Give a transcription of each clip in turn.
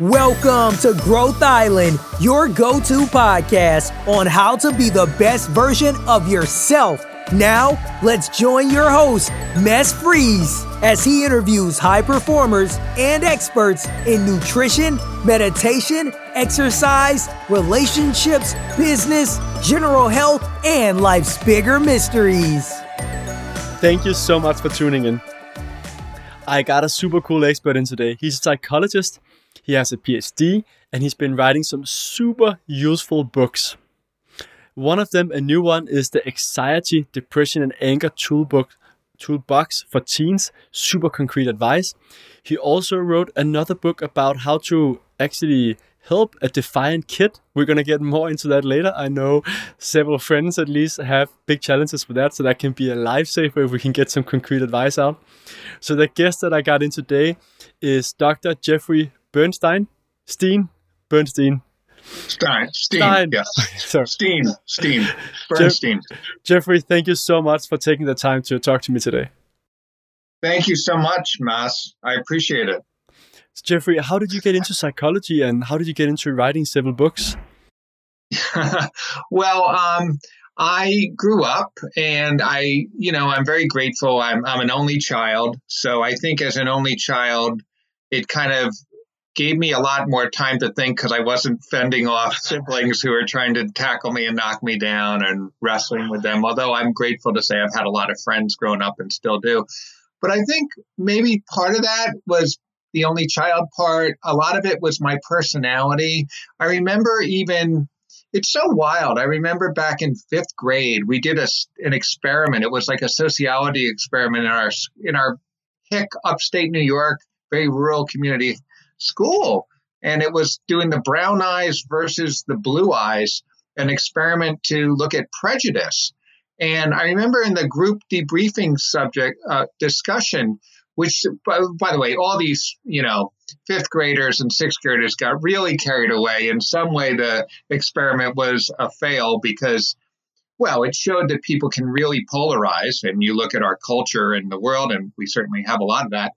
Welcome to Growth Island, your go to podcast on how to be the best version of yourself. Now, let's join your host, Mess Freeze, as he interviews high performers and experts in nutrition, meditation, exercise, relationships, business, general health, and life's bigger mysteries. Thank you so much for tuning in. I got a super cool expert in today. He's a psychologist he has a PhD and he's been writing some super useful books. One of them, a new one, is the Anxiety, Depression, and Anger Toolbook, Toolbox for Teens, super concrete advice. He also wrote another book about how to actually help a defiant kid. We're going to get more into that later. I know several friends at least have big challenges with that, so that can be a lifesaver if we can get some concrete advice out. So, the guest that I got in today is Dr. Jeffrey Bernstein? Steen? Bernstein? Stein. Steen. Stein. Yes. Sorry. Steen. Steen. Bernstein. Jeff- Jeffrey, thank you so much for taking the time to talk to me today. Thank you so much, Mas. I appreciate it. So Jeffrey, how did you get into psychology and how did you get into writing several books? well, um, I grew up and I, you know, I'm very grateful. I'm, I'm an only child. So I think as an only child, it kind of gave me a lot more time to think because I wasn't fending off siblings who were trying to tackle me and knock me down and wrestling with them. Although I'm grateful to say I've had a lot of friends growing up and still do. But I think maybe part of that was the only child part. A lot of it was my personality. I remember even it's so wild. I remember back in fifth grade, we did a, an experiment. It was like a sociology experiment in our in our hick upstate New York, very rural community school. And it was doing the brown eyes versus the blue eyes, an experiment to look at prejudice. And I remember in the group debriefing subject uh, discussion, which, by, by, the way, all these, you know, fifth graders and sixth graders got really carried away. In some way, the experiment was a fail because, well, it showed that people can really polarize. And you look at our culture and the world, and we certainly have a lot of that.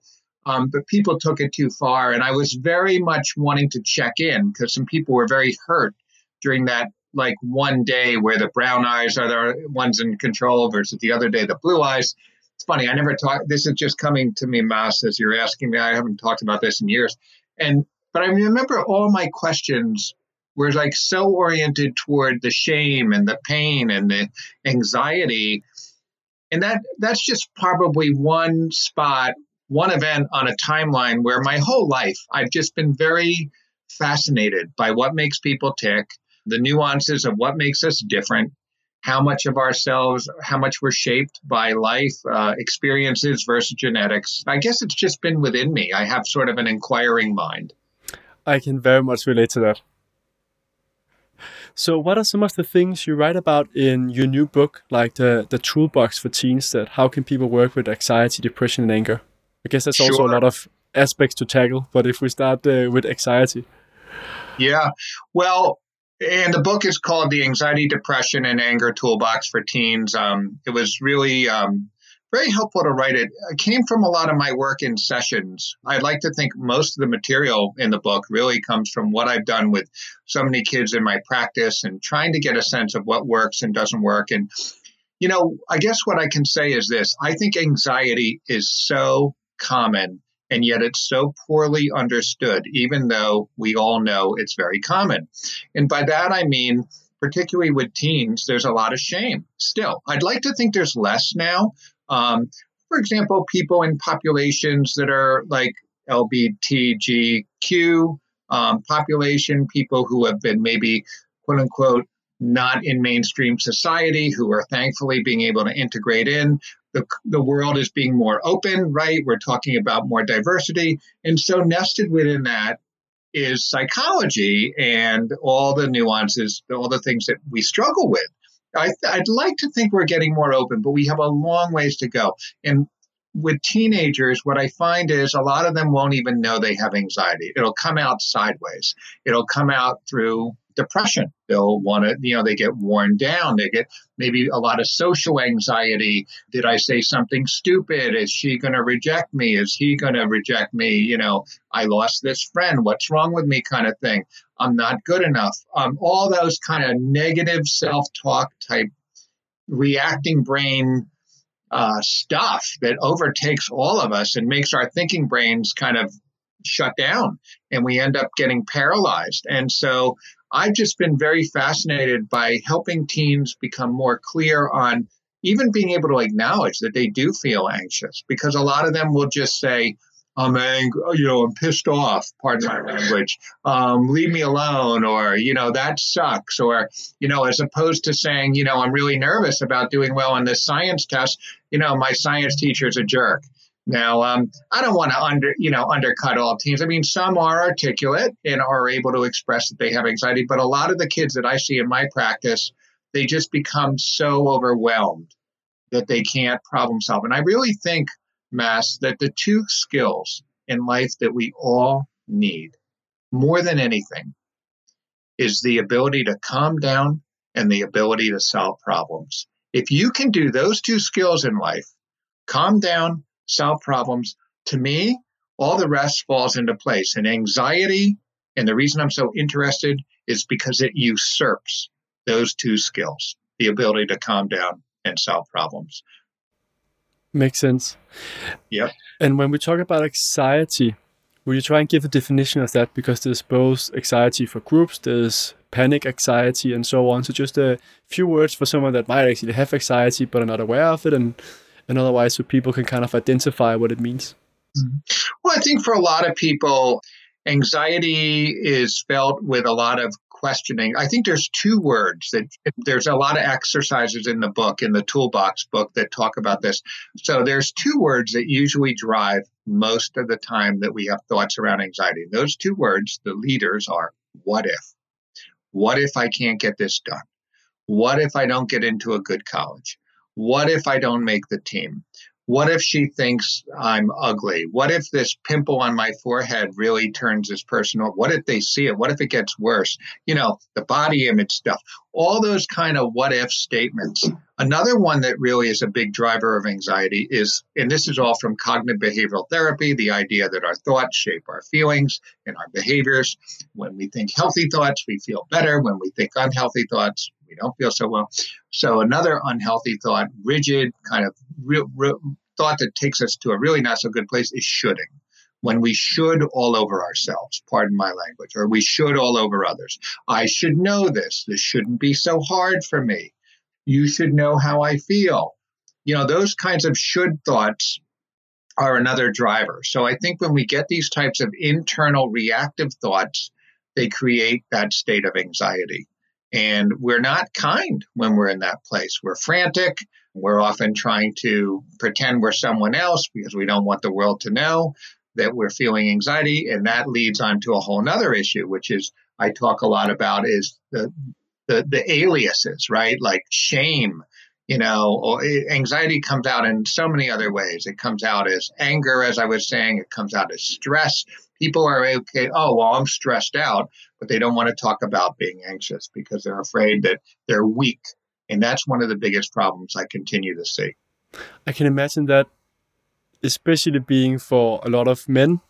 Um, but people took it too far. And I was very much wanting to check in because some people were very hurt during that like one day where the brown eyes are the ones in control versus the other day the blue eyes. It's funny, I never talked this is just coming to me, Mas, as you're asking me. I haven't talked about this in years. And but I remember all my questions were like so oriented toward the shame and the pain and the anxiety. And that that's just probably one spot one event on a timeline where my whole life I've just been very fascinated by what makes people tick, the nuances of what makes us different, how much of ourselves, how much we're shaped by life uh, experiences versus genetics. I guess it's just been within me. I have sort of an inquiring mind. I can very much relate to that. So, what are some of the things you write about in your new book, like the, the toolbox for teens? That how can people work with anxiety, depression, and anger? I guess there's sure. also a lot of aspects to tackle. But if we start uh, with anxiety, yeah, well, and the book is called "The Anxiety, Depression, and Anger Toolbox for Teens." Um, it was really um, very helpful to write it. It came from a lot of my work in sessions. I'd like to think most of the material in the book really comes from what I've done with so many kids in my practice and trying to get a sense of what works and doesn't work. And, you know, I guess what I can say is this I think anxiety is so common, and yet it's so poorly understood, even though we all know it's very common. And by that, I mean, particularly with teens, there's a lot of shame still. I'd like to think there's less now. Um, for example, people in populations that are like LBTGQ um, population, people who have been maybe quote unquote not in mainstream society, who are thankfully being able to integrate in the, the world is being more open, right? We're talking about more diversity. And so, nested within that is psychology and all the nuances, all the things that we struggle with. I, would like to think we're getting more open, but we have a long ways to go. And with teenagers, what I find is a lot of them won't even know they have anxiety. It'll come out sideways. It'll come out through depression. They'll want to, you know, they get worn down. They get maybe a lot of social anxiety. Did I say something stupid? Is she going to reject me? Is he going to reject me? You know, I lost this friend. What's wrong with me? Kind of thing. I'm not good enough. Um, all those kind of negative self talk type reacting brain uh, stuff that overtakes all of us and makes our thinking brains kind of shut down and we end up getting paralyzed. And so I've just been very fascinated by helping teens become more clear on even being able to acknowledge that they do feel anxious because a lot of them will just say, I'm angry, you know, I'm pissed off, pardon my language, um, leave me alone, or, you know, that sucks, or, you know, as opposed to saying, you know, I'm really nervous about doing well on this science test, you know, my science teacher's a jerk. Now, um, I don't want to under, you know, undercut all teams. I mean, some are articulate and are able to express that they have anxiety, but a lot of the kids that I see in my practice, they just become so overwhelmed that they can't problem solve. And I really think Mass, that the two skills in life that we all need more than anything is the ability to calm down and the ability to solve problems. If you can do those two skills in life, calm down, solve problems, to me, all the rest falls into place. And anxiety, and the reason I'm so interested is because it usurps those two skills the ability to calm down and solve problems. Makes sense. Yep. And when we talk about anxiety, will you try and give a definition of that? Because there's both anxiety for groups, there's panic anxiety, and so on. So just a few words for someone that might actually have anxiety but are not aware of it, and and otherwise, so people can kind of identify what it means. Mm-hmm. Well, I think for a lot of people, anxiety is felt with a lot of questioning. I think there's two words that there's a lot of exercises in the book, in the toolbox book, that talk about this. So there's two words that usually drive most of the time that we have thoughts around anxiety. Those two words, the leaders are what if? What if I can't get this done? What if I don't get into a good college? What if I don't make the team? What if she thinks I'm ugly? What if this pimple on my forehead really turns this person off? What if they see it? What if it gets worse? You know, the body image stuff, all those kind of what if statements. Another one that really is a big driver of anxiety is, and this is all from cognitive behavioral therapy, the idea that our thoughts shape our feelings and our behaviors. When we think healthy thoughts, we feel better. When we think unhealthy thoughts, we don't feel so well. So another unhealthy thought, rigid, kind of real, real thought that takes us to a really not so good place is shoulding. When we should all over ourselves, pardon my language, or we should all over others. I should know this. This shouldn't be so hard for me. You should know how I feel. You know, those kinds of should thoughts are another driver. So I think when we get these types of internal reactive thoughts, they create that state of anxiety. And we're not kind when we're in that place. We're frantic. We're often trying to pretend we're someone else because we don't want the world to know that we're feeling anxiety. And that leads on to a whole nother issue, which is I talk a lot about is the, the, the aliases, right? Like shame, you know, or anxiety comes out in so many other ways. It comes out as anger, as I was saying, it comes out as stress. People are okay, oh, well, I'm stressed out but they don't want to talk about being anxious because they're afraid that they're weak. And that's one of the biggest problems I continue to see. I can imagine that, especially being for a lot of men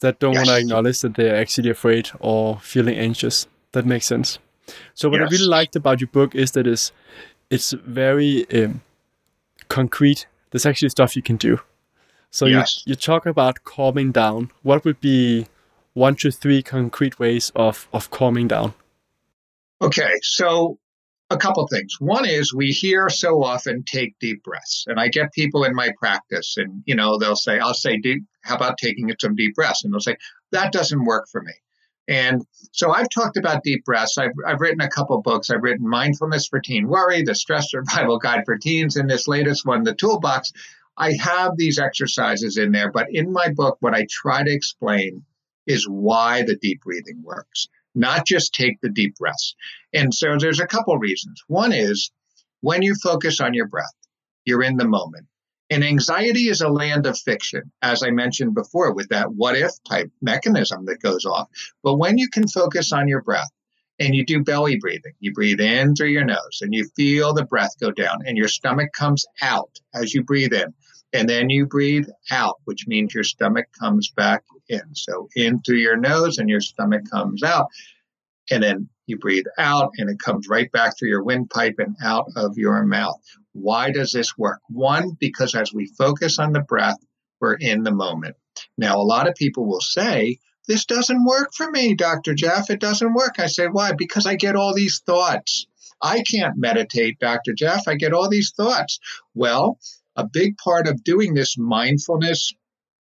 that don't yes. want to acknowledge that they're actually afraid or feeling anxious. That makes sense. So what yes. I really liked about your book is that it's it's very um, concrete. There's actually stuff you can do. So yes. you you talk about calming down. What would be one to three concrete ways of, of calming down? Okay, so a couple things. One is we hear so often take deep breaths, and I get people in my practice, and you know they'll say, "I'll say, how about taking some deep breaths?" And they'll say, "That doesn't work for me." And so I've talked about deep breaths. I've, I've written a couple books. I've written Mindfulness for Teen Worry, The Stress Survival Guide for Teens, and this latest one, The Toolbox. I have these exercises in there, but in my book, what I try to explain is why the deep breathing works, not just take the deep breaths. And so there's a couple reasons. One is when you focus on your breath, you're in the moment. And anxiety is a land of fiction, as I mentioned before, with that what if type mechanism that goes off. But when you can focus on your breath and you do belly breathing. You breathe in through your nose and you feel the breath go down and your stomach comes out as you breathe in. And then you breathe out, which means your stomach comes back in. So in through your nose and your stomach comes out. And then you breathe out and it comes right back through your windpipe and out of your mouth. Why does this work? One, because as we focus on the breath, we're in the moment. Now, a lot of people will say, this doesn't work for me, Dr. Jeff. It doesn't work. I say, why? Because I get all these thoughts. I can't meditate, Dr. Jeff. I get all these thoughts. Well, a big part of doing this mindfulness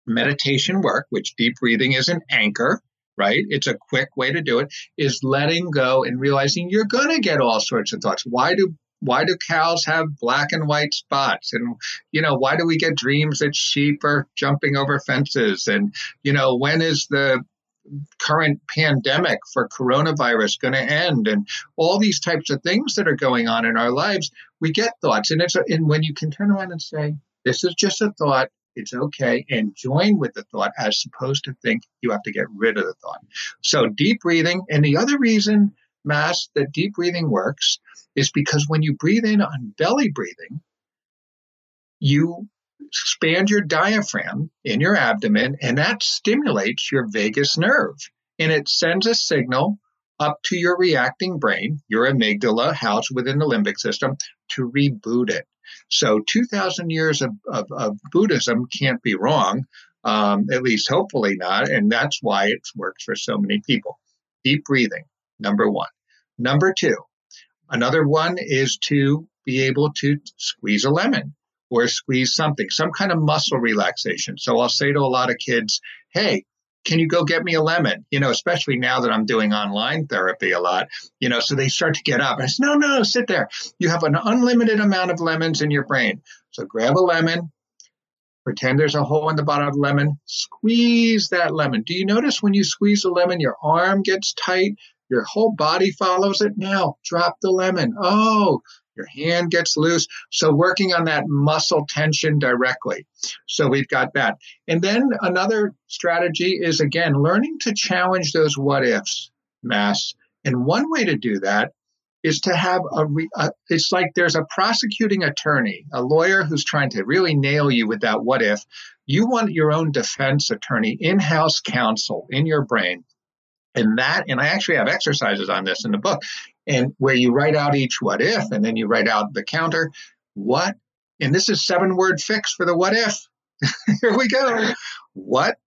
meditation work, which deep breathing is an anchor, right? It's a quick way to do it, is letting go and realizing you're going to get all sorts of thoughts. Why do why do cows have black and white spots and you know why do we get dreams that sheep are jumping over fences and you know when is the current pandemic for coronavirus going to end and all these types of things that are going on in our lives we get thoughts and it's a, and when you can turn around and say this is just a thought it's okay and join with the thought as opposed to think you have to get rid of the thought so deep breathing and the other reason mass that deep breathing works is because when you breathe in on belly breathing you expand your diaphragm in your abdomen, and that stimulates your vagus nerve. And it sends a signal up to your reacting brain, your amygdala, housed within the limbic system, to reboot it. So, 2,000 years of, of, of Buddhism can't be wrong, um, at least hopefully not. And that's why it works for so many people. Deep breathing, number one. Number two, another one is to be able to squeeze a lemon or squeeze something, some kind of muscle relaxation. So I'll say to a lot of kids, hey, can you go get me a lemon? You know, especially now that I'm doing online therapy a lot, you know, so they start to get up. I say, no, no, sit there. You have an unlimited amount of lemons in your brain. So grab a lemon, pretend there's a hole in the bottom of the lemon, squeeze that lemon. Do you notice when you squeeze a lemon, your arm gets tight? Your whole body follows it. Now drop the lemon. Oh, your hand gets loose. So working on that muscle tension directly. So we've got that. And then another strategy is again learning to challenge those what ifs, mass. And one way to do that is to have a, a, it's like there's a prosecuting attorney, a lawyer who's trying to really nail you with that what if. You want your own defense attorney, in-house counsel in your brain. And that, and I actually have exercises on this in the book and where you write out each what if and then you write out the counter what and this is seven word fix for the what if. Here we go. What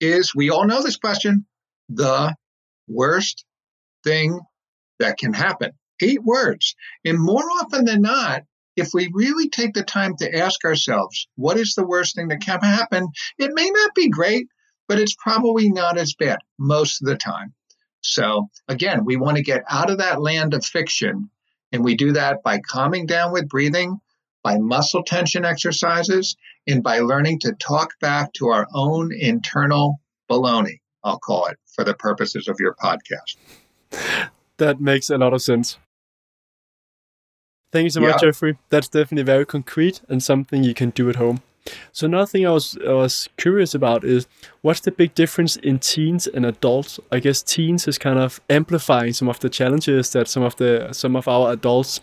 is we all know this question the worst thing that can happen? Eight words. And more often than not if we really take the time to ask ourselves what is the worst thing that can happen? It may not be great but it's probably not as bad most of the time so again, we want to get out of that land of fiction. And we do that by calming down with breathing, by muscle tension exercises, and by learning to talk back to our own internal baloney, I'll call it, for the purposes of your podcast. That makes a lot of sense. Thank you so much, Jeffrey. That's definitely very concrete and something you can do at home. So another thing I was I was curious about is what's the big difference in teens and adults? I guess teens is kind of amplifying some of the challenges that some of the some of our adults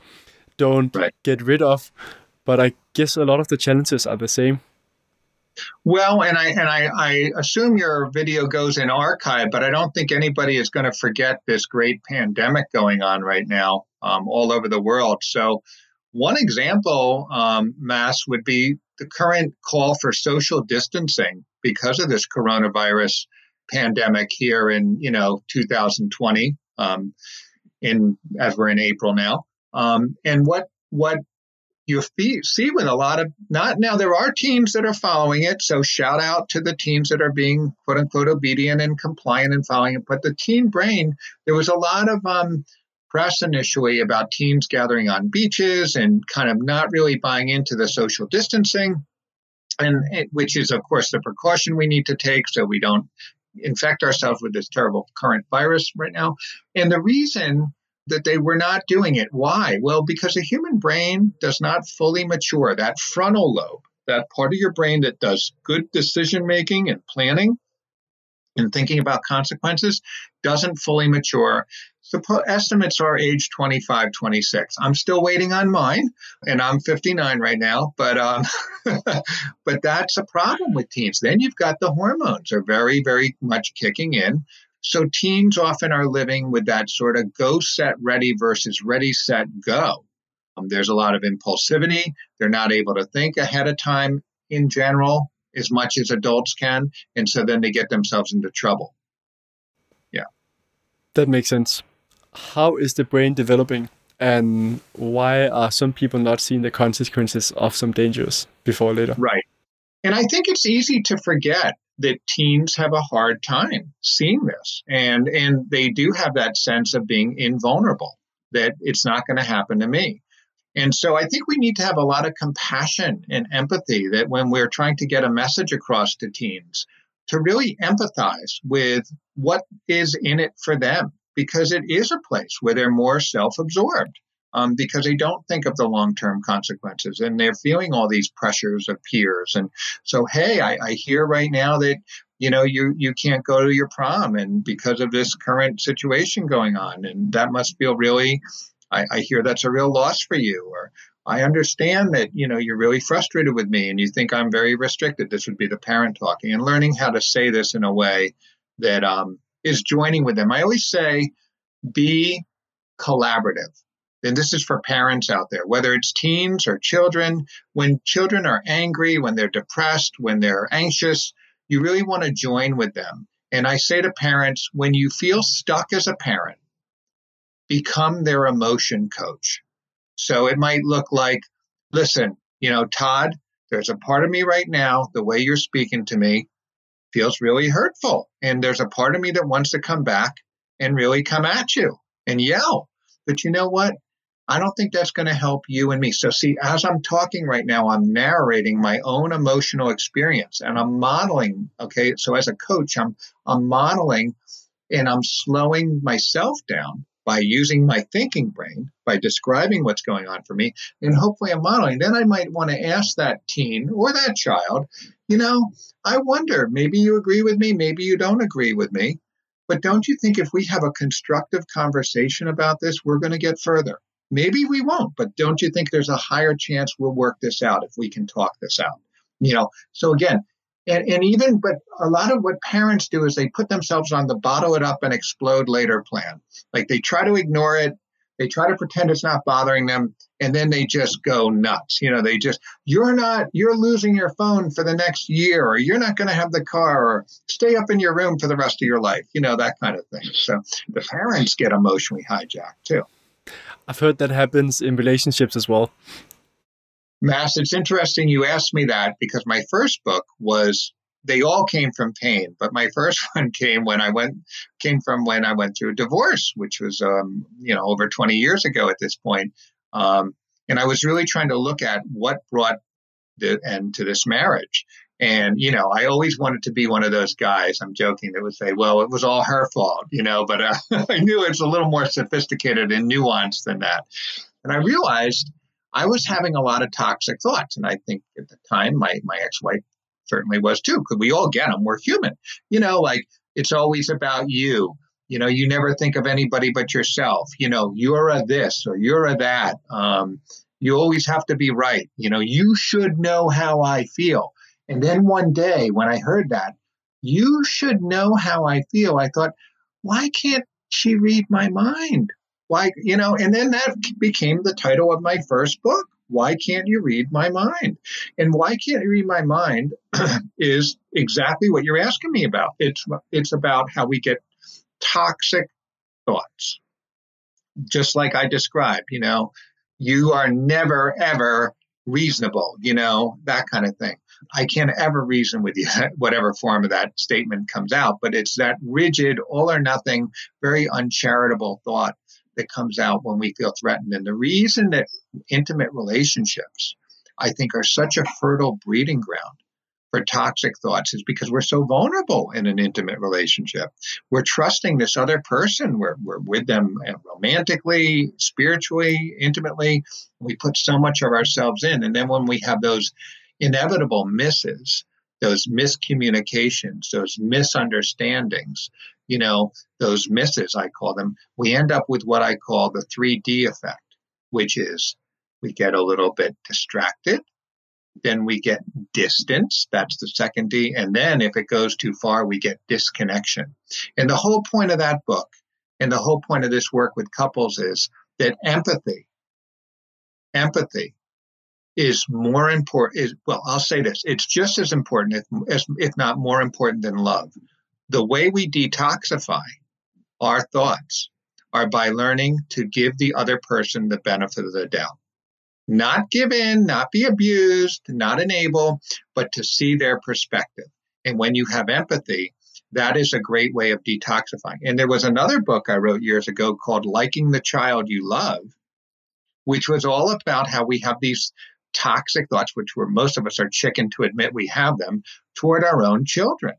don't right. get rid of, but I guess a lot of the challenges are the same. Well, and I and I, I assume your video goes in archive, but I don't think anybody is going to forget this great pandemic going on right now um, all over the world. So, one example, um, Mass, would be the current call for social distancing because of this coronavirus pandemic here in you know 2020 um, in as we're in April now. Um, and what what you see with a lot of not now there are teams that are following it so shout out to the teams that are being quote unquote obedient and compliant and following it but the teen brain there was a lot of um, press initially about teams gathering on beaches and kind of not really buying into the social distancing, and it, which is, of course, the precaution we need to take so we don't infect ourselves with this terrible current virus right now. And the reason that they were not doing it, why? Well, because the human brain does not fully mature. That frontal lobe, that part of your brain that does good decision making and planning and thinking about consequences, doesn't fully mature the estimates are age 25, 26. I'm still waiting on mine, and I'm 59 right now. But um, but that's a problem with teens. Then you've got the hormones are very, very much kicking in. So teens often are living with that sort of go set ready versus ready set go. Um, there's a lot of impulsivity. They're not able to think ahead of time in general as much as adults can, and so then they get themselves into trouble. Yeah, that makes sense how is the brain developing and why are some people not seeing the consequences of some dangers before later? Right. And I think it's easy to forget that teens have a hard time seeing this and and they do have that sense of being invulnerable that it's not going to happen to me. And so I think we need to have a lot of compassion and empathy that when we're trying to get a message across to teens to really empathize with what is in it for them because it is a place where they're more self absorbed. Um, because they don't think of the long term consequences and they're feeling all these pressures of peers. And so, hey, I, I, hear right now that you know you you can't go to your prom and because of this current situation going on and that must feel really I, I hear that's a real loss for you or I understand that you know you're really frustrated with me and you think I'm very restricted. This would be the parent talking and learning how to say this in a way that um, is joining with them. I always say be collaborative. And this is for parents out there, whether it's teens or children. When children are angry, when they're depressed, when they're anxious, you really want to join with them. And I say to parents, when you feel stuck as a parent, become their emotion coach. So it might look like, listen, you know, Todd, there's a part of me right now, the way you're speaking to me, feels really hurtful. And there's a part of me that wants to come back and really come at you and yell. But you know what? I don't think that's going to help you and me. So, see, as I'm talking right now, I'm narrating my own emotional experience and I'm modeling. Okay. So, as a coach, I'm, I'm modeling and I'm slowing myself down by using my thinking brain, by describing what's going on for me, and hopefully I'm modeling. Then I might want to ask that teen or that child, you know, I wonder, maybe you agree with me, maybe you don't agree with me. But don't you think if we have a constructive conversation about this, we're going to get further? Maybe we won't, but don't you think there's a higher chance we'll work this out if we can talk this out? You know, so again, and, and even, but a lot of what parents do is they put themselves on the bottle it up and explode later plan. Like they try to ignore it, they try to pretend it's not bothering them, and then they just go nuts. You know, they just, you're not, you're losing your phone for the next year, or you're not going to have the car, or stay up in your room for the rest of your life, you know, that kind of thing. So the parents get emotionally hijacked too. I've heard that happens in relationships as well. Mass, it's interesting you asked me that because my first book was they all came from pain, but my first one came when I went came from when I went through a divorce, which was um, you know over 20 years ago at this point. Um, and I was really trying to look at what brought the end to this marriage. And you know, I always wanted to be one of those guys. I'm joking that would say, "Well, it was all her fault," you know. But uh, I knew it's a little more sophisticated and nuanced than that. And I realized I was having a lot of toxic thoughts. And I think at the time, my, my ex wife certainly was too, because we all get them. We're human. You know, like it's always about you. You know, you never think of anybody but yourself. You know, you're a this or you're a that. Um, you always have to be right. You know, you should know how I feel. And then one day when I heard that, you should know how I feel, I thought, why can't she read my mind? Why, you know, and then that became the title of my first book. Why can't you read my mind? And why can't you read my mind is exactly what you're asking me about. It's it's about how we get toxic thoughts. Just like I described, you know, you are never ever reasonable, you know, that kind of thing. I can't ever reason with you, whatever form of that statement comes out, but it's that rigid, all or nothing, very uncharitable thought that comes out when we feel threatened. And the reason that intimate relationships, I think, are such a fertile breeding ground for toxic thoughts is because we're so vulnerable in an intimate relationship. We're trusting this other person. We're, we're with them uh, romantically, spiritually, intimately. We put so much of ourselves in. And then when we have those inevitable misses, those miscommunications, those misunderstandings, you know, those misses, I call them, we end up with what I call the 3D effect, which is we get a little bit distracted. Then we get distance. That's the second D. And then if it goes too far, we get disconnection. And the whole point of that book and the whole point of this work with couples is that empathy, empathy is more important is well i'll say this it's just as important if, as, if not more important than love the way we detoxify our thoughts are by learning to give the other person the benefit of the doubt. Not give in not be abused not enable but to see their perspective. And when you have empathy that is a great way of detoxifying. And there was another book i wrote years ago called liking the child you love which was all about how we have these toxic thoughts, which we're most of us are chicken to admit we have them, toward our own children.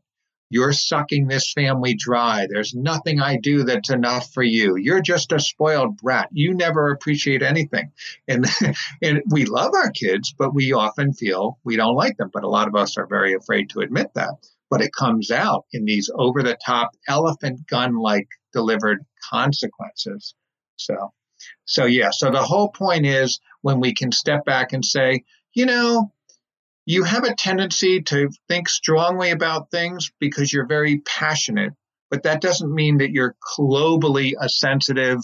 You're sucking this family dry. There's nothing I do that's enough for you. You're just a spoiled brat. You never appreciate anything. And, and we love our kids, but we often feel we don't like them. But a lot of us are very afraid to admit that. But it comes out in these over the top elephant gun like delivered consequences. So so, yeah, so the whole point is when we can step back and say, you know, you have a tendency to think strongly about things because you're very passionate, but that doesn't mean that you're globally a sensitive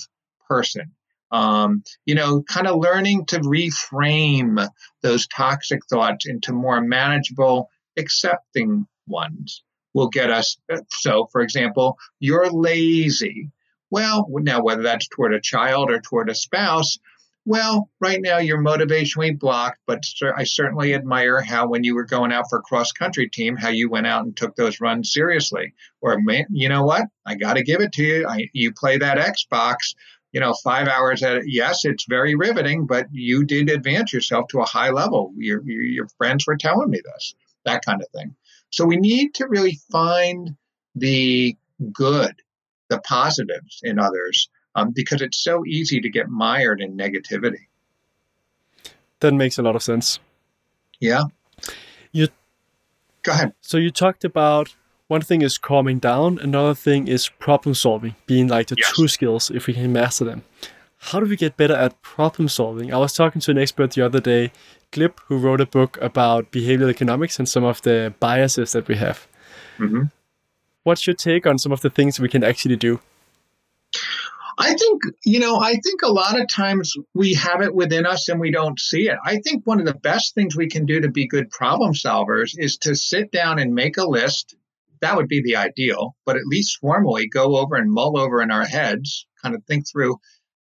person. Um, you know, kind of learning to reframe those toxic thoughts into more manageable, accepting ones will get us. So, for example, you're lazy. Well, now whether that's toward a child or toward a spouse, well, right now you're motivationally blocked, but I certainly admire how when you were going out for cross country team, how you went out and took those runs seriously. Or man, you know what? I got to give it to you. I, you play that Xbox, you know, five hours at. Yes, it's very riveting, but you did advance yourself to a high level. Your, your, your friends were telling me this, that kind of thing. So we need to really find the good the positives in others um, because it's so easy to get mired in negativity. That makes a lot of sense. Yeah. You go ahead. So you talked about one thing is calming down, another thing is problem solving, being like the yes. two skills if we can master them. How do we get better at problem solving? I was talking to an expert the other day, Glib, who wrote a book about behavioral economics and some of the biases that we have. Mm-hmm. What's your take on some of the things we can actually do? I think, you know, I think a lot of times we have it within us and we don't see it. I think one of the best things we can do to be good problem solvers is to sit down and make a list. That would be the ideal, but at least formally go over and mull over in our heads, kind of think through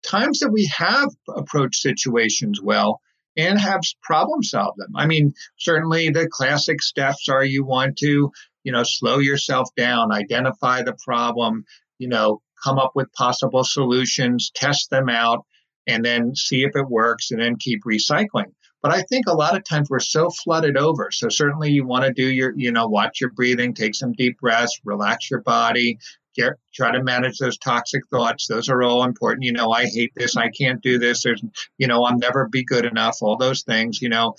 times that we have approached situations well and have problem solved them. I mean, certainly the classic steps are you want to you know, slow yourself down, identify the problem, you know, come up with possible solutions, test them out, and then see if it works and then keep recycling. But I think a lot of times we're so flooded over. So certainly you want to do your, you know, watch your breathing, take some deep breaths, relax your body, get try to manage those toxic thoughts. Those are all important. You know, I hate this, I can't do this. There's, you know, I'll never be good enough. All those things. You know,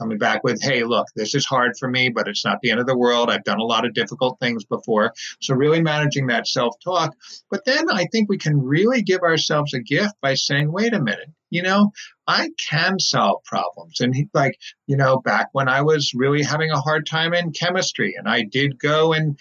coming back with, hey, look, this is hard for me, but it's not the end of the world. I've done a lot of difficult things before. So, really managing that self talk. But then I think we can really give ourselves a gift by saying, wait a minute, you know, I can solve problems. And he, like, you know, back when I was really having a hard time in chemistry and I did go and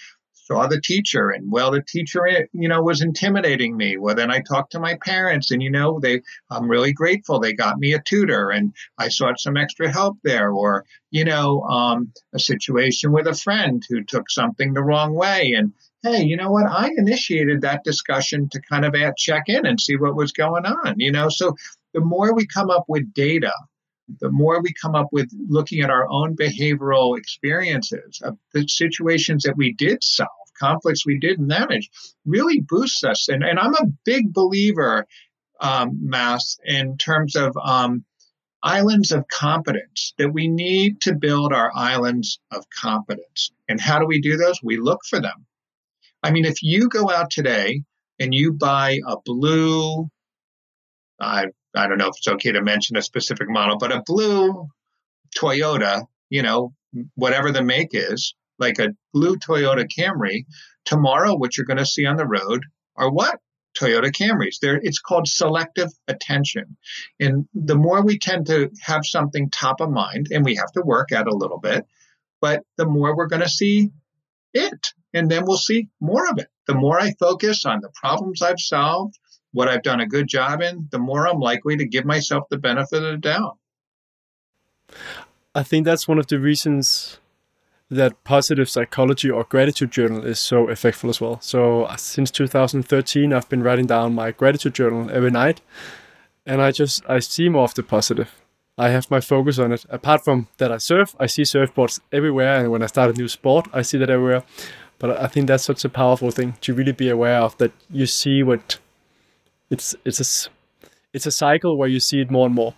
saw the teacher and well the teacher you know was intimidating me. Well then i talked to my parents and you know they i'm really grateful they got me a tutor and i sought some extra help there or you know um, a situation with a friend who took something the wrong way. And hey you know what? I initiated that discussion to kind of check in and see what was going on you know? So the more we come up with data the more we come up with looking at our own behavioral experiences of the situations that we did solve, conflicts we didn't manage, really boosts us. And, and I'm a big believer, um, Mass, in terms of um, islands of competence, that we need to build our islands of competence. And how do we do those? We look for them. I mean, if you go out today and you buy a blue, I I don't know if it's okay to mention a specific model, but a blue Toyota, you know, whatever the make is, like a blue Toyota Camry, tomorrow what you're going to see on the road are what? Toyota Camrys. There, it's called selective attention. And the more we tend to have something top of mind, and we have to work at a little bit, but the more we're going to see it. And then we'll see more of it. The more I focus on the problems I've solved, what I've done a good job in, the more I'm likely to give myself the benefit of the doubt. I think that's one of the reasons that positive psychology or gratitude journal is so effective as well. So uh, since 2013, I've been writing down my gratitude journal every night, and I just I see more of the positive. I have my focus on it. Apart from that, I surf. I see surfboards everywhere, and when I start a new sport, I see that everywhere. But I think that's such a powerful thing to really be aware of that you see what it's it's a it's a cycle where you see it more and more.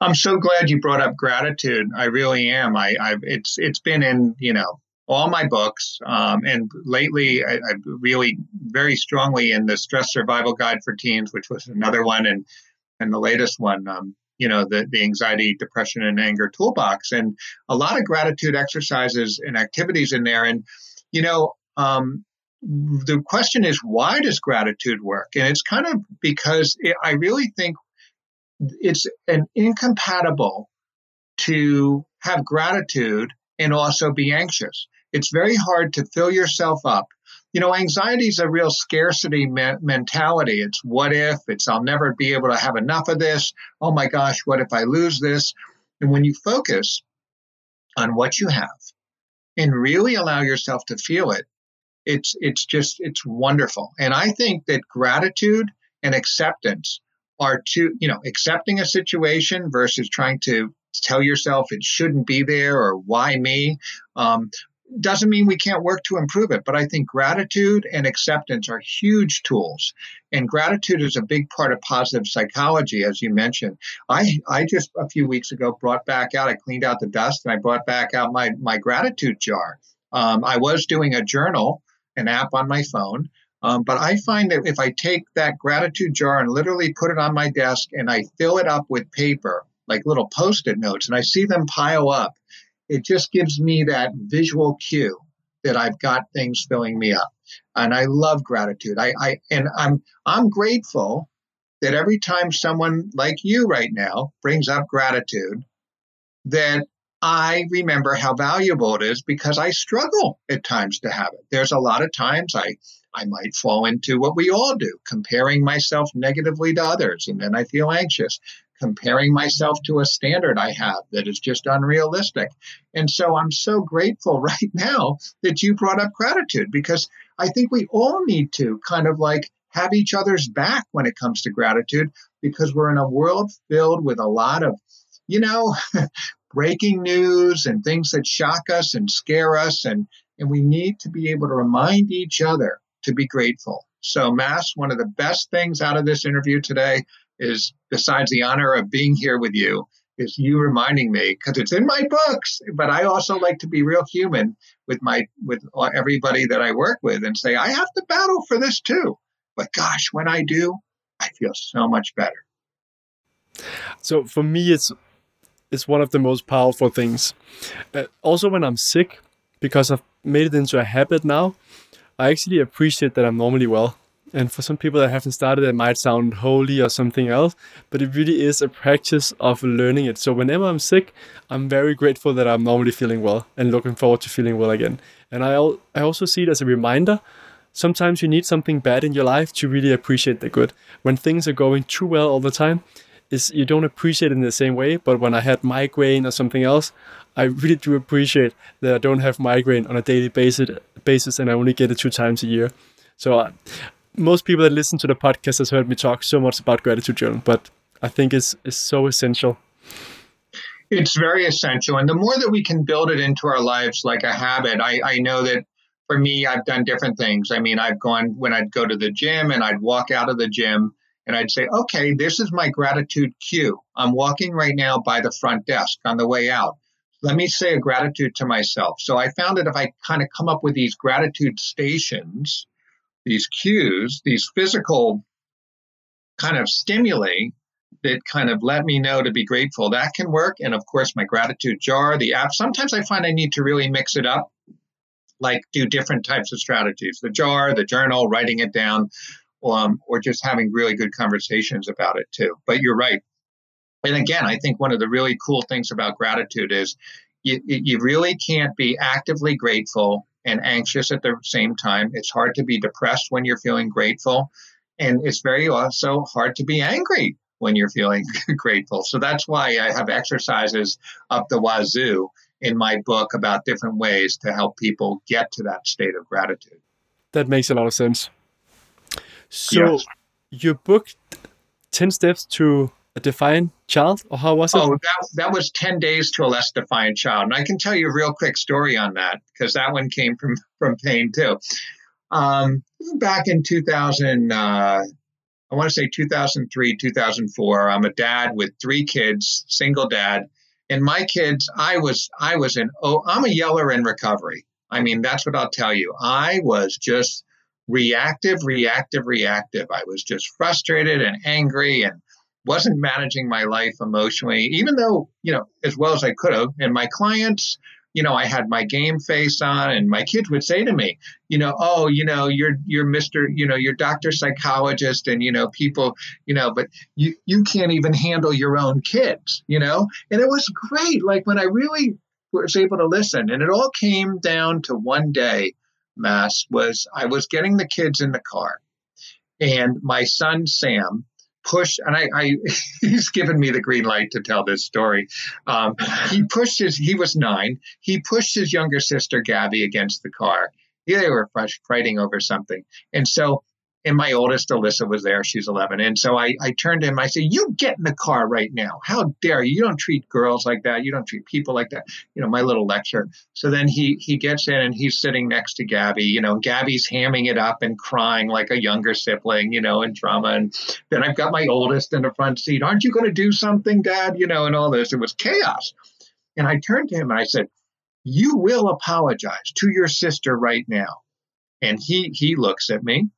I'm so glad you brought up gratitude. I really am. I, I it's it's been in you know all my books, um, and lately I, I really very strongly in the Stress Survival Guide for Teens, which was another one, and and the latest one, um, you know, the the anxiety, depression, and anger toolbox, and a lot of gratitude exercises and activities in there, and you know. Um, the question is why does gratitude work and it's kind of because it, i really think it's an incompatible to have gratitude and also be anxious. It's very hard to fill yourself up. You know, anxiety is a real scarcity me- mentality. It's what if, it's I'll never be able to have enough of this. Oh my gosh, what if I lose this? And when you focus on what you have and really allow yourself to feel it, it's it's just it's wonderful. And I think that gratitude and acceptance are to, you know, accepting a situation versus trying to tell yourself it shouldn't be there or why me. Um, doesn't mean we can't work to improve it, but I think gratitude and acceptance are huge tools. And gratitude is a big part of positive psychology, as you mentioned. I, I just a few weeks ago brought back out, I cleaned out the dust and I brought back out my, my gratitude jar. Um, I was doing a journal, an app on my phone, um, but I find that if I take that gratitude jar and literally put it on my desk and I fill it up with paper, like little post it notes, and I see them pile up, it just gives me that visual cue that I've got things filling me up. And I love gratitude. I, I and I'm I'm grateful that every time someone like you right now brings up gratitude, that I remember how valuable it is because I struggle at times to have it. There's a lot of times I I might fall into what we all do, comparing myself negatively to others, and then I feel anxious, comparing myself to a standard I have that is just unrealistic. And so I'm so grateful right now that you brought up gratitude because I think we all need to kind of like have each other's back when it comes to gratitude because we're in a world filled with a lot of, you know, breaking news and things that shock us and scare us and and we need to be able to remind each other to be grateful. So, Mass, one of the best things out of this interview today is, besides the honor of being here with you, is you reminding me because it's in my books. But I also like to be real human with my with everybody that I work with and say I have to battle for this too. But gosh, when I do, I feel so much better. So for me, it's it's one of the most powerful things. Uh, also, when I'm sick, because I've made it into a habit now, I actually appreciate that I'm normally well. And for some people that haven't started, it might sound holy or something else, but it really is a practice of learning it. So whenever I'm sick, I'm very grateful that I'm normally feeling well and looking forward to feeling well again. And I, I also see it as a reminder. Sometimes you need something bad in your life to really appreciate the good. When things are going too well all the time, is you don't appreciate it in the same way. But when I had migraine or something else, I really do appreciate that I don't have migraine on a daily basis, basis and I only get it two times a year. So uh, most people that listen to the podcast has heard me talk so much about gratitude journal, but I think it's, it's so essential. It's very essential. And the more that we can build it into our lives like a habit, I, I know that for me, I've done different things. I mean, I've gone when I'd go to the gym and I'd walk out of the gym and I'd say, okay, this is my gratitude cue. I'm walking right now by the front desk on the way out let me say a gratitude to myself. So I found that if I kind of come up with these gratitude stations, these cues, these physical kind of stimuli that kind of let me know to be grateful, that can work. And of course, my gratitude jar, the app. Sometimes I find I need to really mix it up. like do different types of strategies the jar, the journal, writing it down, um, or just having really good conversations about it too. But you're right. And again, I think one of the really cool things about gratitude is you, you really can't be actively grateful and anxious at the same time. It's hard to be depressed when you're feeling grateful. And it's very also hard to be angry when you're feeling grateful. So that's why I have exercises up the wazoo in my book about different ways to help people get to that state of gratitude. That makes a lot of sense. So, yes. your book, 10 Steps to a Defiant Child, or how was it? Oh, that, that was 10 Days to a Less Defiant Child. And I can tell you a real quick story on that because that one came from, from pain too. Um, back in 2000, uh, I want to say 2003, 2004, I'm a dad with three kids, single dad and my kids, I was I was in oh I'm a yeller in recovery. I mean, that's what I'll tell you. I was just reactive, reactive, reactive. I was just frustrated and angry and wasn't managing my life emotionally, even though, you know, as well as I could have. And my clients, you know, I had my game face on, and my kids would say to me, you know, oh, you know, you're you're Mister, you know, you're Doctor Psychologist, and you know, people, you know, but you you can't even handle your own kids, you know, and it was great. Like when I really was able to listen, and it all came down to one day, Mass was I was getting the kids in the car, and my son Sam pushed, and I, I he's given me the green light to tell this story. Um, he pushed his, he was nine. He pushed his younger sister Gabby against the car. They were fighting over something, and so and my oldest Alyssa was there. She's 11. And so I, I turned to him. I said, "You get in the car right now. How dare you? You don't treat girls like that. You don't treat people like that." You know, my little lecture. So then he he gets in and he's sitting next to Gabby. You know, Gabby's hamming it up and crying like a younger sibling. You know, in drama. And then I've got my oldest in the front seat. Aren't you going to do something, Dad? You know, and all this. It was chaos. And I turned to him and I said, "You will apologize to your sister right now." And he he looks at me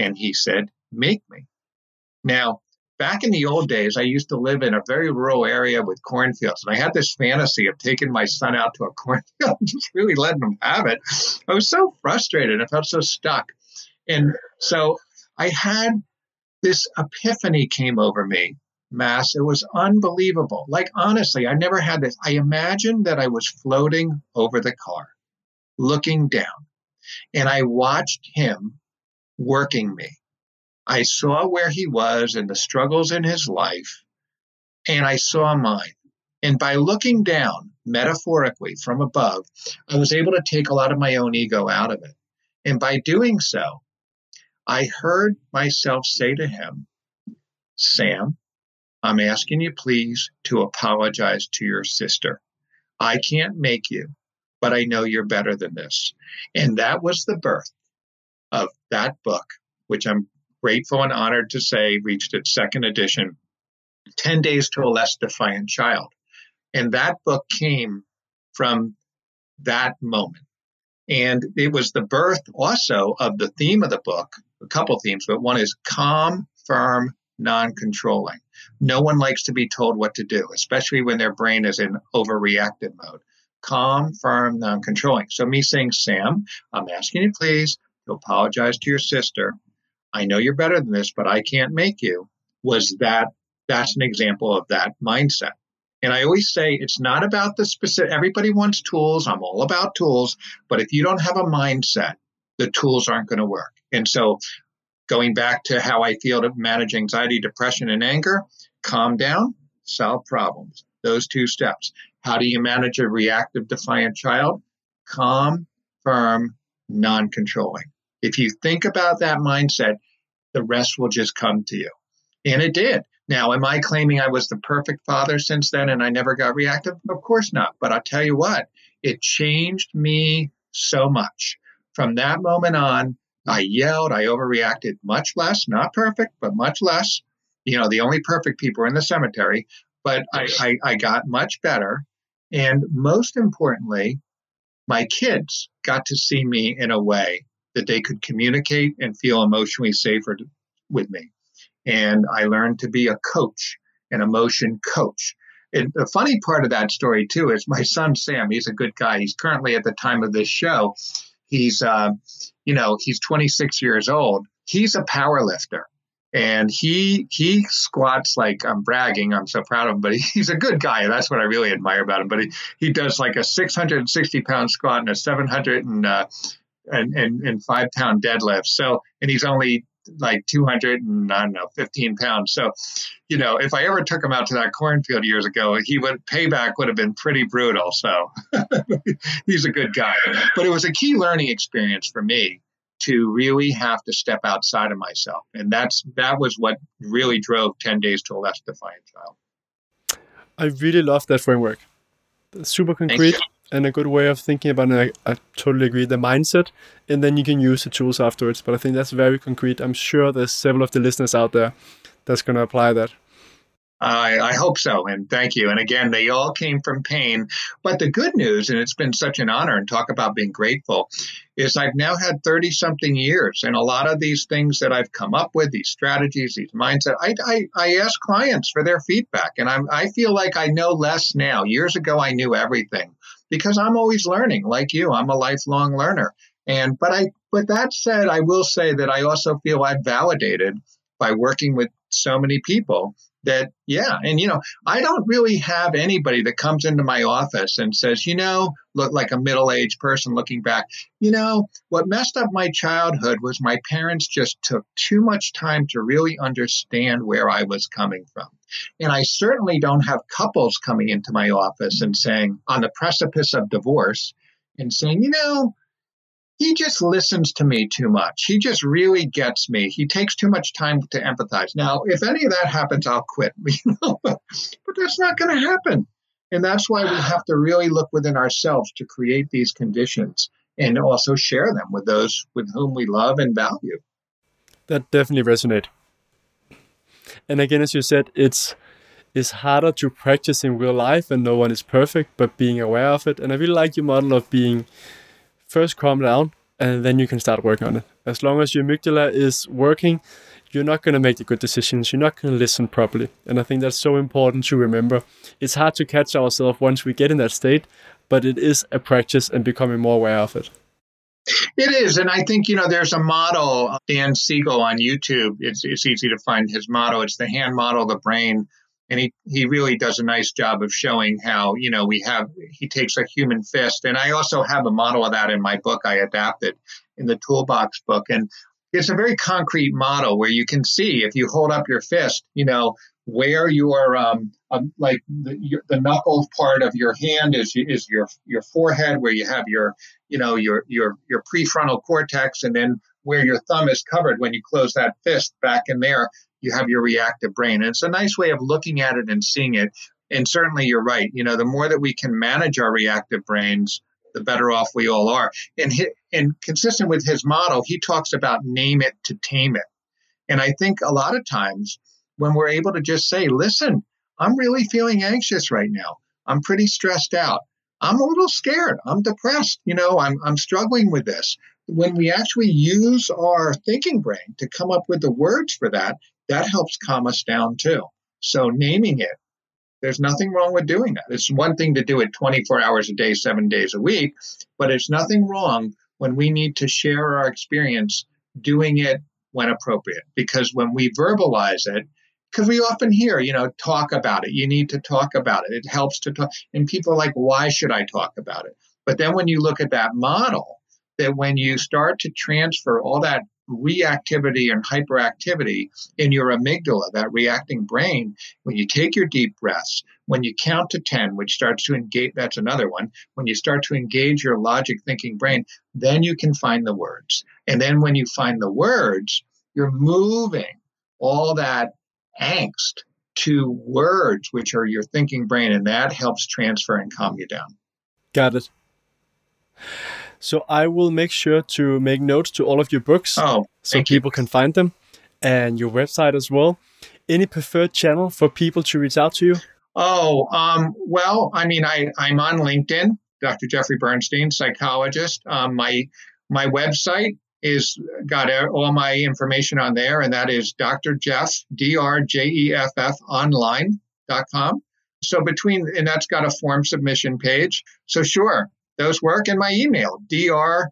and he said, Make me. Now, back in the old days, I used to live in a very rural area with cornfields. And I had this fantasy of taking my son out to a cornfield just really letting him have it. I was so frustrated. I felt so stuck. And so I had this epiphany came over me, Mass. It was unbelievable. Like, honestly, I never had this. I imagined that I was floating over the car, looking down, and I watched him working me. I saw where he was and the struggles in his life, and I saw mine. And by looking down, metaphorically from above, I was able to take a lot of my own ego out of it. And by doing so, I heard myself say to him, Sam, I'm asking you please to apologize to your sister. I can't make you, but I know you're better than this. And that was the birth of that book, which I'm grateful and honored to say reached its second edition 10 Days to a Less Defiant Child. And that book came from that moment. And it was the birth also of the theme of the book, a couple themes, but one is calm, firm, non controlling. No one likes to be told what to do, especially when their brain is in overreactive mode. Calm, firm, non controlling. So, me saying, Sam, I'm asking you please to apologize to your sister. I know you're better than this, but I can't make you. Was that that's an example of that mindset. And I always say it's not about the specific, everybody wants tools. I'm all about tools. But if you don't have a mindset, the tools aren't going to work. And so going back to how I feel to manage anxiety, depression, and anger, calm down, solve problems. Those two steps. How do you manage a reactive, defiant child? Calm, firm, non controlling. If you think about that mindset, the rest will just come to you. And it did. Now, am I claiming I was the perfect father since then and I never got reactive? Of course not. But I'll tell you what, it changed me so much. From that moment on, I yelled, I overreacted much less, not perfect, but much less. You know, the only perfect people are in the cemetery, but I, I, I got much better. And most importantly, my kids got to see me in a way that they could communicate and feel emotionally safer with me. And I learned to be a coach, an emotion coach. And the funny part of that story, too, is my son Sam, he's a good guy. He's currently at the time of this show, He's, uh, you know, he's 26 years old. He's a power lifter and he he squats like I'm bragging. I'm so proud of him, but he's a good guy. That's what I really admire about him. But he, he does like a 660 pound squat and a 700 and, uh, and, and, and five pound deadlift. So and he's only like 200 and I don't know 15 pounds. So, you know, if I ever took him out to that cornfield years ago, he would payback would have been pretty brutal. So he's a good guy. But it was a key learning experience for me to really have to step outside of myself. And that's that was what really drove 10 days to a less defiant child. I really love that framework. Super concrete and a good way of thinking about it. I, I, totally agree. The mindset, and then you can use the tools afterwards. But I think that's very concrete. I'm sure there's several of the listeners out there that's going to apply that. I, I hope so, and thank you. And again, they all came from pain. But the good news, and it's been such an honor, and talk about being grateful, is I've now had 30 something years. And a lot of these things that I've come up with, these strategies, these mindset, I, I, I ask clients for their feedback. And I'm, I feel like I know less now. Years ago, I knew everything because I'm always learning, like you. I'm a lifelong learner. And but I but that said, I will say that I also feel I've validated by working with so many people that yeah and you know i don't really have anybody that comes into my office and says you know look like a middle-aged person looking back you know what messed up my childhood was my parents just took too much time to really understand where i was coming from. And i certainly don't have couples coming into my office and saying on the precipice of divorce and saying you know he just listens to me too much. He just really gets me. He takes too much time to empathize. Now, if any of that happens, I'll quit. but that's not going to happen. And that's why we have to really look within ourselves to create these conditions and also share them with those with whom we love and value. That definitely resonate. And again, as you said, it's it's harder to practice in real life and no one is perfect, but being aware of it. And I really like your model of being first calm down and then you can start working on it. As long as your amygdala is working, you're not going to make the good decisions. You're not going to listen properly. And I think that's so important to remember. It's hard to catch ourselves once we get in that state, but it is a practice and becoming more aware of it. It is. And I think, you know, there's a model, Dan Siegel on YouTube. It's, it's easy to find his motto. It's the hand model, the brain and he he really does a nice job of showing how you know we have he takes a human fist. And i also have a model of that in my book. I adapted in the toolbox book. And it's a very concrete model where you can see if you hold up your fist you know where your um, um like the, your, the knuckles part of your hand is is your your forehead where you have your you know your your your prefrontal cortex and then where your thumb is covered when you close that fist back in there you have your reactive brain. And it's a nice way of looking at it and seeing it. And certainly you're right. You know, the more that we can manage our reactive brains, the better off we all are. And, he, and consistent with his model, he talks about name it to tame it. And I think a lot of times when we're able to just say, listen, I'm really feeling anxious right now. I'm pretty stressed out. I'm a little scared. I'm depressed. You know, I'm, I'm struggling with this. When we actually use our thinking brain to come up with the words for that, that helps calm us down too. So naming it, there's nothing wrong with doing that. It's one thing to do it 24 hours a day, seven days a week, but it's nothing wrong when we need to share our experience doing it when appropriate. Because when we verbalize it, because we often hear, you know, talk about it. You need to talk about it. It helps to talk. And people are like, why should I talk about it? But then when you look at that model, that when you start to transfer all that reactivity and hyperactivity in your amygdala, that reacting brain, when you take your deep breaths, when you count to 10, which starts to engage, that's another one, when you start to engage your logic thinking brain, then you can find the words. And then when you find the words, you're moving all that angst to words, which are your thinking brain, and that helps transfer and calm you down. Got it. So I will make sure to make notes to all of your books oh, so people you. can find them and your website as well. Any preferred channel for people to reach out to you? Oh, um, well, I mean, I, I'm on LinkedIn, Dr. Jeffrey Bernstein, psychologist. Um, my my website is got all my information on there, and that is Dr. Jeff, D R J E F F online.com. So between, and that's got a form submission page. So sure, those work. And my email, dr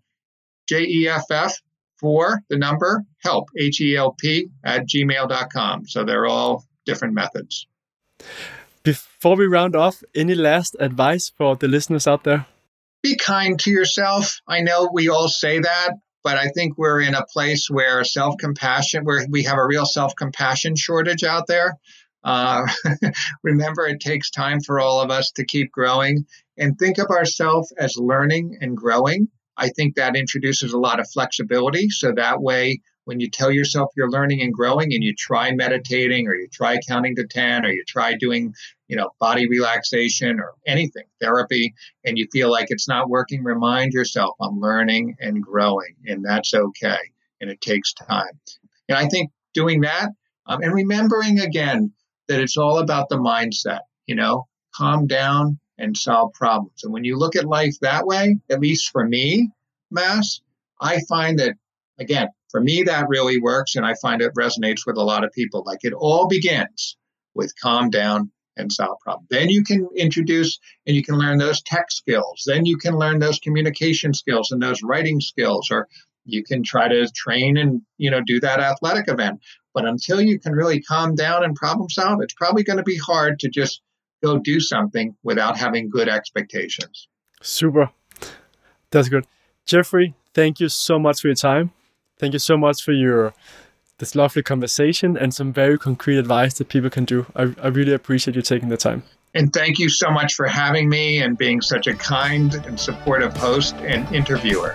J E F F for the number help, H E L P, at gmail.com. So they're all different methods. Before we round off, any last advice for the listeners out there? Be kind to yourself. I know we all say that, but I think we're in a place where self compassion, where we have a real self compassion shortage out there. Uh, remember, it takes time for all of us to keep growing and think of ourselves as learning and growing. I think that introduces a lot of flexibility. So that way, when you tell yourself you're learning and growing and you try meditating or you try counting to 10 or you try doing, you know, body relaxation or anything, therapy, and you feel like it's not working, remind yourself, I'm learning and growing, and that's okay. And it takes time. And I think doing that um, and remembering again that it's all about the mindset, you know, calm down, and solve problems. And when you look at life that way, at least for me, Mass, I find that, again, for me, that really works. And I find it resonates with a lot of people. Like it all begins with calm down and solve problems. Then you can introduce and you can learn those tech skills. Then you can learn those communication skills and those writing skills, or you can try to train and you know do that athletic event. But until you can really calm down and problem solve, it's probably going to be hard to just go do something without having good expectations. Super. That's good. Jeffrey, thank you so much for your time. Thank you so much for your this lovely conversation and some very concrete advice that people can do. I, I really appreciate you taking the time. And thank you so much for having me and being such a kind and supportive host and interviewer.